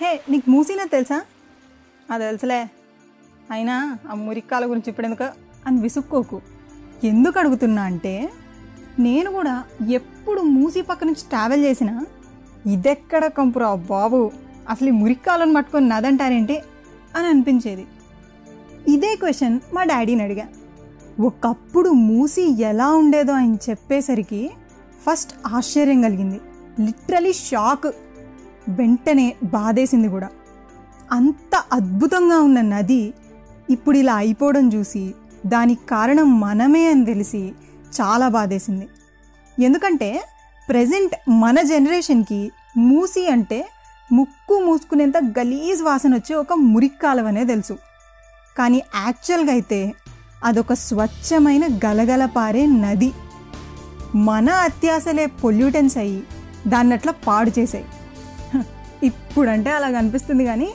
హే నీకు మూసీనా తెలుసా? అది తెలుసులే. అయినా ఆ మురిక్కాల గురించి ఇప్పుడు అని విసుక్కోకు. ఎందుకు అడుగుతున్నా అంటే నేను కూడా ఎప్పుడు మూసీ పక్క నుంచి ట్రావెల్ చేసినా ఇదెక్కడ కంపురా బాబు అసలు ఈ మురిక్కాలను పట్టుకొని నదంటారేంటి అని అనిపించేది. ఇదే క్వశ్చన్ మా డాడీని అడిగా. ఒకప్పుడు మూసి ఎలా ఉండేదో ఆయన చెప్పేసరికి ఫస్ట్ ఆశ్చర్యం కలిగింది. Literally shock. వెంటనే బాధేసింది కూడా. అంత అద్భుతంగా ఉన్న నది ఇప్పుడు ఇలా అయిపోవడం చూసి దానికి కారణం మనమే అని తెలిసి చాలా బాధేసింది. ఎందుకంటే ప్రజెంట్ మన జనరేషన్కి మూసి అంటే ముక్కు మూసుకునేంత గలీజ్ వాసన వచ్చే ఒక మురిక్కాలవనే తెలుసు. కానీ యాక్చువల్గా అయితే అదొక స్వచ్ఛమైన గలగల పారే నది. మన అత్యాశలే పొల్యూటెన్స్ అయ్యి దాన్నట్లా పాడు చేసాయి. ఇప్పుడంటే అలా కనిపిస్తుంది కానీ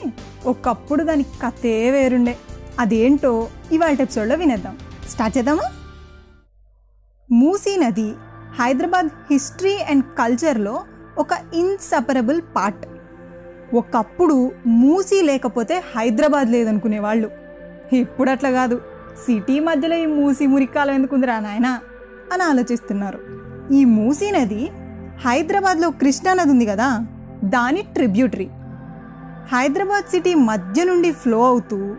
ఒకప్పుడు దానికి కథే వేరుండే. అదేంటో ఇవాళ ఎపిసోడ్లో వినేద్దాం. స్టార్ట్ చేద్దామా? మూసీ నది హైదరాబాద్ హిస్టరీ అండ్ కల్చర్లో ఒక ఇన్సపరబుల్ పార్ట్. ఒకప్పుడు మూసీ లేకపోతే హైదరాబాద్ లేదనుకునే వాళ్ళు. ఇప్పుడు అట్లా కాదు. సిటీ మధ్యలో ఈ మూసీ మురికాలం ఎందుకుందిరా నాయనా? అని ఆలోచిస్తున్నారు. ఈ మూసీ నది హైదరాబాద్లో కృష్ణా నది ఉంది కదా? దాని ట్రిబ్యూటరీ. హైదరాబాద్ సిటీ మధ్య నుండి ఫ్లో అవుతూ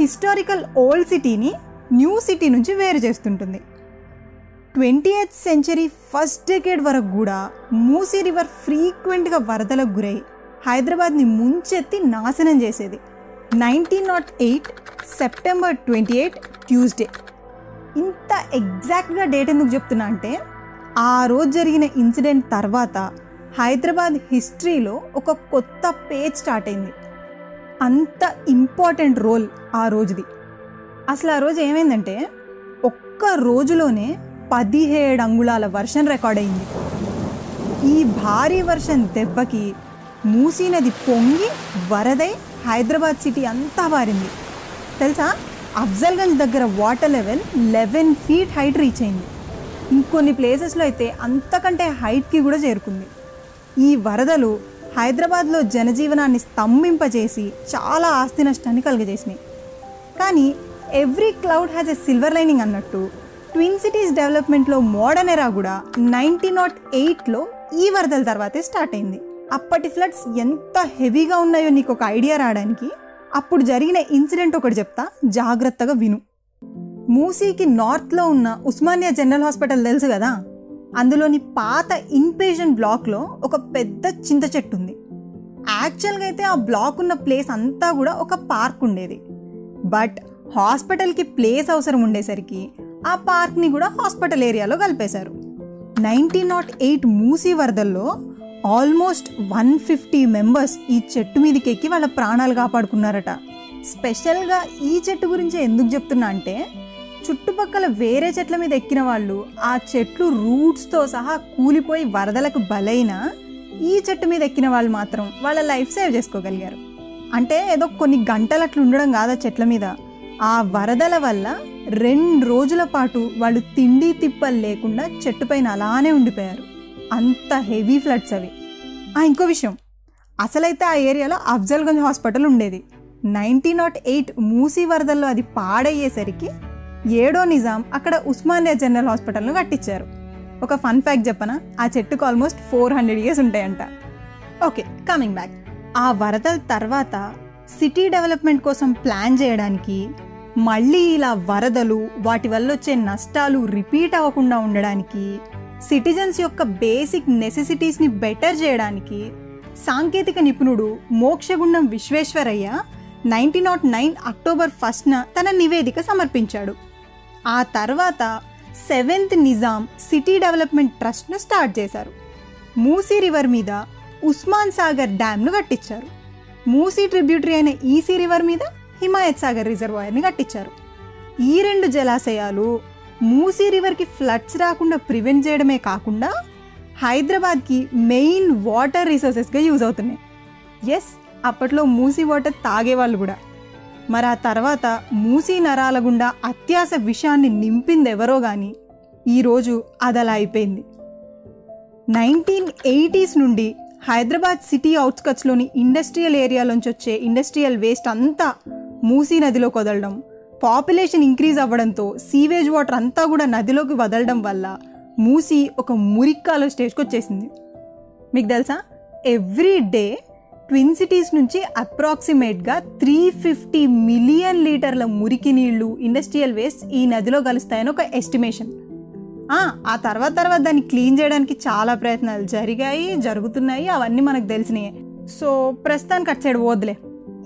హిస్టారికల్ ఓల్డ్ సిటీని న్యూ సిటీ నుంచి వేరు చేస్తుంటుంది. Twenty eighth century first decade వరకు కూడా మూసీ రివర్ ఫ్రీక్వెంట్గా వరదలకు గురై హైదరాబాద్ని ముంచెత్తి నాశనం చేసేది. Nineteen nought eight September twenty eight Tuesday. ఇంత ఎగ్జాక్ట్గా డేట్ ఎందుకు చెప్తున్నా అంటే ఆ రోజు జరిగిన ఇన్సిడెంట్ తర్వాత హైదరాబాద్ హిస్టరీలో ఒక కొత్త పేజ్ స్టార్ట్ అయింది. అంత ఇంపార్టెంట్ రోల్ ఆ రోజుది. అసలు ఆ రోజు ఏమైందంటే ఒక్క రోజులోనే పదిహేడు అంగుళాల వర్షం రికార్డ్ అయింది. ఈ భారీ వర్షం దెబ్బకి మూసీ నది పొంగి వరదై హైదరాబాద్ సిటీ అంతా వారింది. తెలుసా? అఫ్జల్గంజ్ దగ్గర water level eleven feet height reach అయింది. ఇంకొన్ని ప్లేసెస్లో అయితే అంతకంటే హైట్కి కూడా చేరుకుంది. ఈ వరదలు హైదరాబాద్లో జనజీవనాన్ని స్తంభింపజేసి చాలా ఆస్తి నష్టాన్ని కలుగజేసినాయి. కానీ every cloud has a silver lining అన్నట్టు ట్విన్ సిటీస్ డెవలప్మెంట్లో మోడర్న్ ఎరా కూడా నైన్టీన్ నాట్ ఎయిట్లో ఈ వరదల తర్వాతే స్టార్ట్ అయింది. అప్పటి ఫ్లడ్స్ ఎంత హెవీగా ఉన్నాయో నీకు ఒక ఐడియా రావడానికి అప్పుడు జరిగిన ఇన్సిడెంట్ ఒకటి చెప్తా జాగ్రత్తగా విను. మూసీకి నార్త్లో ఉన్న ఉస్మానియా జనరల్ హాస్పిటల్ తెలుసు కదా? అందులోని పాత ఇన్పేషన్ బ్లాక్లో ఒక పెద్ద చింత చెట్టు ఉంది. యాక్చువల్గా అయితే ఆ బ్లాక్ ఉన్న ప్లేస్ అంతా కూడా ఒక పార్క్ ఉండేది. బట్ హాస్పిటల్కి ప్లేస్ అవసరం ఉండేసరికి ఆ పార్క్ని కూడా హాస్పిటల్ ఏరియాలో కలిపేశారు. నైన్టీన్ నాట్ ఎయిట్ మూసీ వరదల్లో ఆల్మోస్ట్ వన్ ఫిఫ్టీ మెంబర్స్ ఈ చెట్టు మీదకి ఎక్కి వాళ్ళ ప్రాణాలు కాపాడుకున్నారట. స్పెషల్గా ఈ చెట్టు గురించి ఎందుకు చెప్తున్నా అంటే చుట్టుపక్కల వేరే చెట్ల మీద ఎక్కిన వాళ్ళు ఆ చెట్లు రూట్స్తో సహా కూలిపోయి వరదలకు బలైన ఈ చెట్టు మీద ఎక్కిన వాళ్ళు మాత్రం వాళ్ళ లైఫ్ సేవ్ చేసుకోగలిగారు. అంటే ఏదో కొన్ని గంటలు అట్లా ఉండడం కాదా చెట్ల మీద. ఆ వరదల వల్ల రెండు రోజుల పాటు వాళ్ళు తిండి తిప్పలు లేకుండా చెట్టు పైన అలానే ఉండిపోయారు. అంత హెవీ ఫ్లడ్స్ అవి. ఆ ఇంకో విషయం. అసలైతే ఆ ఏరియాలో అఫ్జల్గంజ్ హాస్పిటల్ ఉండేది. నైన్టీన్ నాట్ ఎయిట్ మూసీ వరదల్లో అది పాడయ్యేసరికి ఏడో నిజాం అక్కడ ఉస్మానియా జనరల్ హాస్పిటల్ను కట్టించారు. ఒక ఫన్ ఫ్యాక్ట్ చెప్పనా ఆ చెట్టుకు ఆల్మోస్ట్ ఫోర్ హండ్రెడ్ ఇయర్స్ ఉంటాయంట. Okay coming back. ఆ వరదల తర్వాత సిటీ డెవలప్మెంట్ కోసం ప్లాన్ చేయడానికి మళ్ళీ ఇలా వరదలు వాటి వల్ల వచ్చే నష్టాలు రిపీట్ అవ్వకుండా ఉండడానికి సిటిజన్స్ యొక్క బేసిక్ నెసెసిటీస్ని బెటర్ చేయడానికి సాంకేతిక నిపుణుడు Mokshagundam Visvesvaraya nineteen naught nine October ఫస్ట్న తన నివేదిక సమర్పించాడు. ఆ తర్వాత సెవెంత్ నిజాం సిటీ డెవలప్మెంట్ ట్రస్ట్ను స్టార్ట్ చేశారు. మూసీ రివర్ మీద ఉస్మాన్ సాగర్ డ్యామ్ను కట్టించారు. మూసీ ట్రిబ్యూటరీ అయిన ఈసీ రివర్ మీద హిమాయత్ సాగర్ రిజర్వాయర్ని కట్టించారు. ఈ రెండు జలాశయాలు మూసీ రివర్కి ఫ్లడ్స్ రాకుండా ప్రివెంట్ చేయడమే కాకుండా హైదరాబాద్కి మెయిన్ వాటర్ రిసోర్సెస్గా యూజ్ అవుతున్నాయి. ఎస్ అప్పట్లో మూసీ వాటర్ తాగేవాళ్ళు కూడా. మరి ఆ తర్వాత మూసీ నరాల గుండా అత్యాశ విషాన్ని నింపింది ఎవరో కానీ ఈరోజు అదలా అయిపోయింది. నైన్టీన్ ఎయిటీస్ నుండి హైదరాబాద్ సిటీ అవుట్స్కట్స్లోని ఇండస్ట్రియల్ ఏరియాలోంచి వచ్చే ఇండస్ట్రియల్ వేస్ట్ అంతా మూసీ నదిలో వదలడం పాపులేషన్ ఇంక్రీజ్ అవ్వడంతో సీవేజ్ వాటర్ అంతా కూడా నదిలోకి వదలడం వల్ల మూసీ ఒక మురిక్కాలో స్టేజ్కి వచ్చేసింది మీకు తెలుసా? ఎవ్రీ డే ట్విన్ సిటీస్ నుంచి అప్రాక్సిమేట్గా త్రీ ఫిఫ్టీ మిలియన్ లీటర్ల మురికి నీళ్ళు ఇండస్ట్రియల్ వేస్ట్ ఈ నదిలో కలుస్తాయని ఒక ఎస్టిమేషన్ ఆ తర్వాత తర్వాత దాన్ని క్లీన్ చేయడానికి చాలా ప్రయత్నాలు జరిగాయి జరుగుతున్నాయి అవన్నీ మనకు తెలిసినాయి. సో ప్రస్తుతానికి అటు సైడ్ వదిలే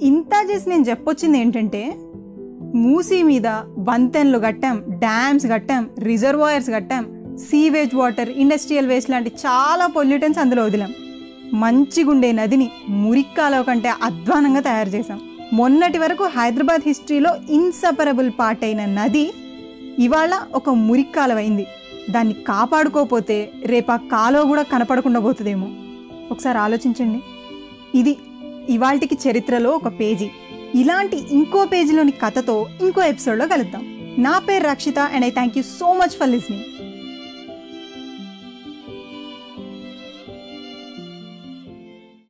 ఇంత చేసి నేను చెప్పొచ్చింది ఏంటంటే మూసీ మీద వంతెన్లు కట్టాం డ్యామ్స్ కట్టాం రిజర్వాయర్స్ కట్టాం సీవేజ్ వాటర్ ఇండస్ట్రియల్ వేస్ట్ లాంటి చాలా పొల్యూటన్స్ అందులో వదిలాం. మంచిగుండే నదిని మురిక్కాలో కంటే అధ్వానంగా తయారు చేశాం. మొన్నటి వరకు హైదరాబాద్ హిస్టరీలో ఇన్సపరబుల్ పార్ట్ అయిన నది ఇవాళ ఒక మురిక్కాలవైంది దాన్ని కాపాడుకోపోతే రేపు ఆ కూడా కనపడకుండా పోతుందేమో. ఒకసారి ఆలోచించండి. ఇది ఇవాల్టికి చరిత్రలో ఒక పేజీ. ఇలాంటి ఇంకో పేజీలోని కథతో ఇంకో ఎపిసోడ్లో కలుద్దాం. నా పేరు Rakshita and I thank you so much for listening